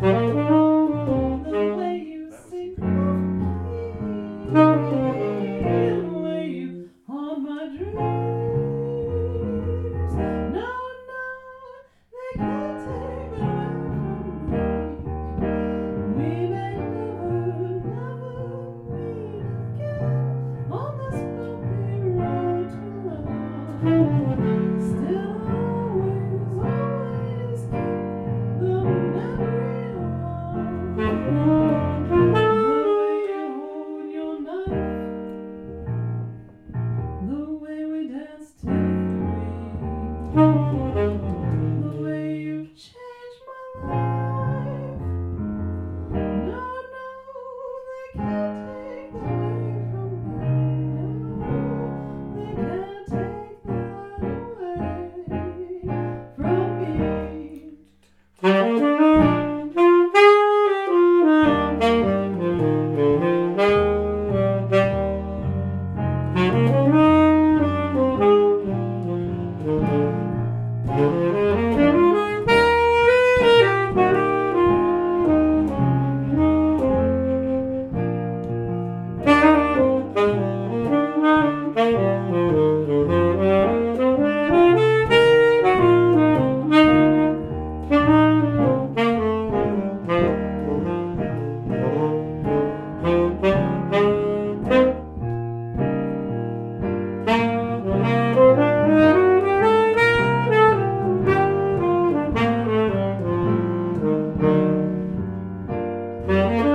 The way you That sing for me, Mm-hmm. Mm-hmm.